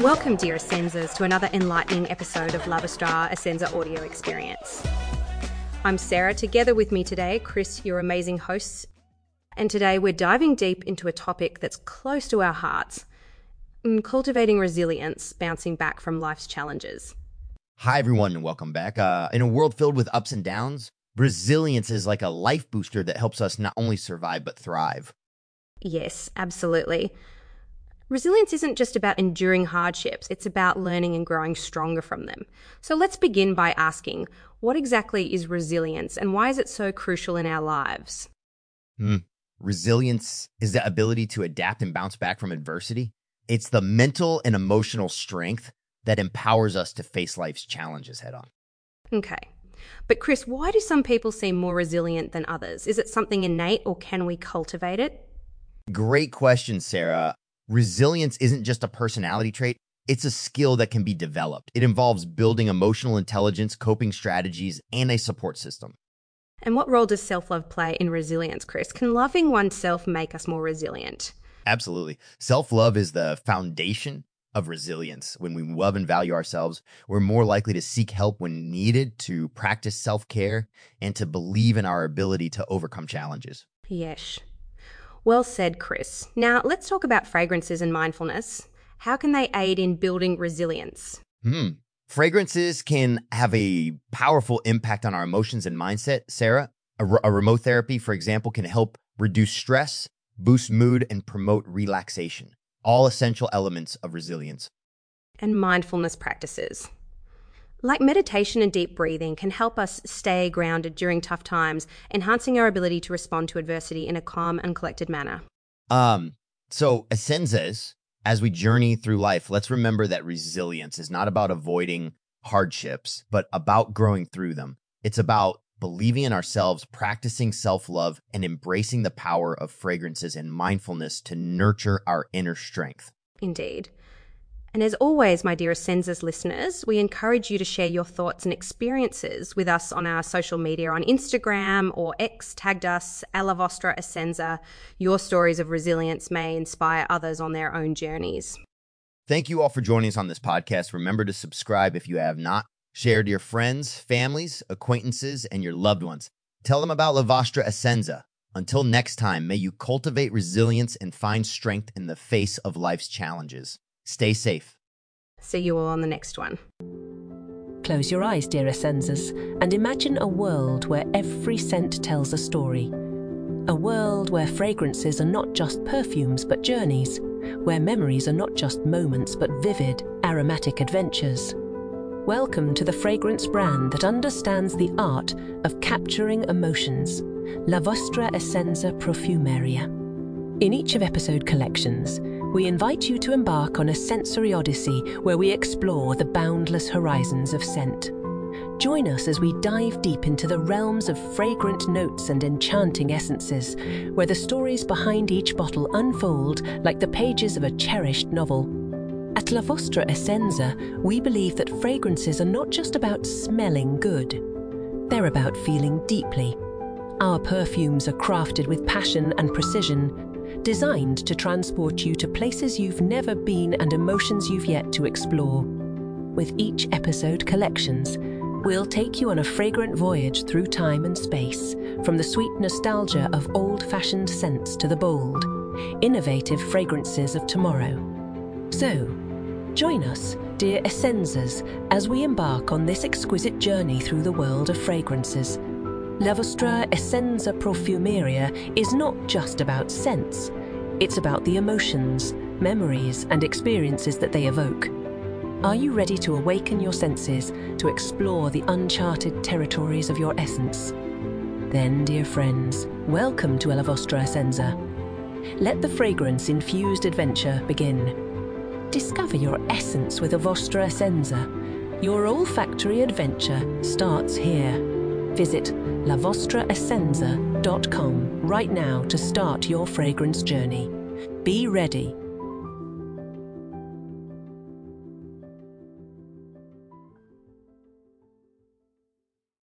Welcome, dear Essenzas, to another enlightening episode of La Vostra Essenza audio experience. I'm Sarah. Together with me today, Chris, your amazing hosts. And today we're diving deep into a topic that's close to our hearts mm, cultivating resilience, bouncing back from life's challenges. Hi, everyone, and welcome back. Uh, in a world filled with ups and downs, resilience is like a life booster that helps us not only survive, but thrive. Yes, absolutely. Resilience isn't just about enduring hardships, it's about learning and growing stronger from them. So let's begin by asking what exactly is resilience and why is it so crucial in our lives? Hmm. Resilience is the ability to adapt and bounce back from adversity. It's the mental and emotional strength that empowers us to face life's challenges head on. Okay. But, Chris, why do some people seem more resilient than others? Is it something innate or can we cultivate it? Great question, Sarah resilience isn't just a personality trait, it's a skill that can be developed. It involves building emotional intelligence, coping strategies, and a support system. And what role does self love play in resilience, Chris? Can loving oneself make us more resilient? Absolutely. Self love is the foundation of resilience. When we love and value ourselves, we're more likely to seek help when needed, to practice self care, and to believe in our ability to overcome challenges. Yes. Well said, Chris. Now, let's talk about fragrances and mindfulness. How can they aid in building resilience? Hmm. Fragrances can have a powerful impact on our emotions and mindset. Sarah, aromatherapy, for example, can help reduce stress, boost mood, and promote relaxation. All essential elements of resilience. And mindfulness practices. Like meditation and deep breathing can help us stay grounded during tough times, enhancing our ability to respond to adversity in a calm and collected manner. Um, so Essenzas, as we journey through life, let's remember that resilience is not about avoiding hardships, but about growing through them. It's about believing in ourselves, practicing self love, and embracing the power of fragrances and mindfulness to nurture our inner strength. Indeed. And as always, my dearest Essenzas listeners, we encourage you to share your thoughts and experiences with us on our social media on Instagram or X, tagged us, Alla Vostra Essenza. Your stories of resilience may inspire others on their own journeys. Thank you all for joining us on this podcast. Remember to subscribe if you have not. Share to your friends, families, acquaintances, and your loved ones. Tell them about La Vostra Essenza. Until next time, may you cultivate resilience and find strength in the face of life's challenges. Stay safe. See you all on the next one. Close your eyes, dear Essenzas, and imagine a world where every scent tells a story. A world where fragrances are not just perfumes but journeys, where memories are not just moments but vivid, aromatic adventures. Welcome to the fragrance brand that understands the art of capturing emotions, La Vostra Essenza Profumeria. In each of episode collections, we invite you to embark on a sensory odyssey where we explore the boundless horizons of scent. Join us as we dive deep into the realms of fragrant notes and enchanting essences, where the stories behind each bottle unfold like the pages of a cherished novel. At La Vostra Essenza, we believe that fragrances are not just about smelling good, they're about feeling deeply. Our perfumes are crafted with passion and precision, designed to transport you to places you've never been and emotions you've yet to explore. With each episode collections, we'll take you on a fragrant voyage through time and space, from the sweet nostalgia of old fashioned scents to the bold, innovative fragrances of tomorrow. So, join us, dear Essenzas, as we embark on this exquisite journey through the world of fragrances La Vostra Essenza Profumeria is not just about scents, it's about the emotions, memories, and experiences that they evoke. Are you ready to awaken your senses to explore the uncharted territories of your essence? Then, dear friends, welcome to La Vostra Essenza. Let the fragrance infused adventure begin. Discover your essence with a Vostra Essenza. Your olfactory adventure starts here. Visit lavostraessenza.com right now to start your fragrance journey. Be ready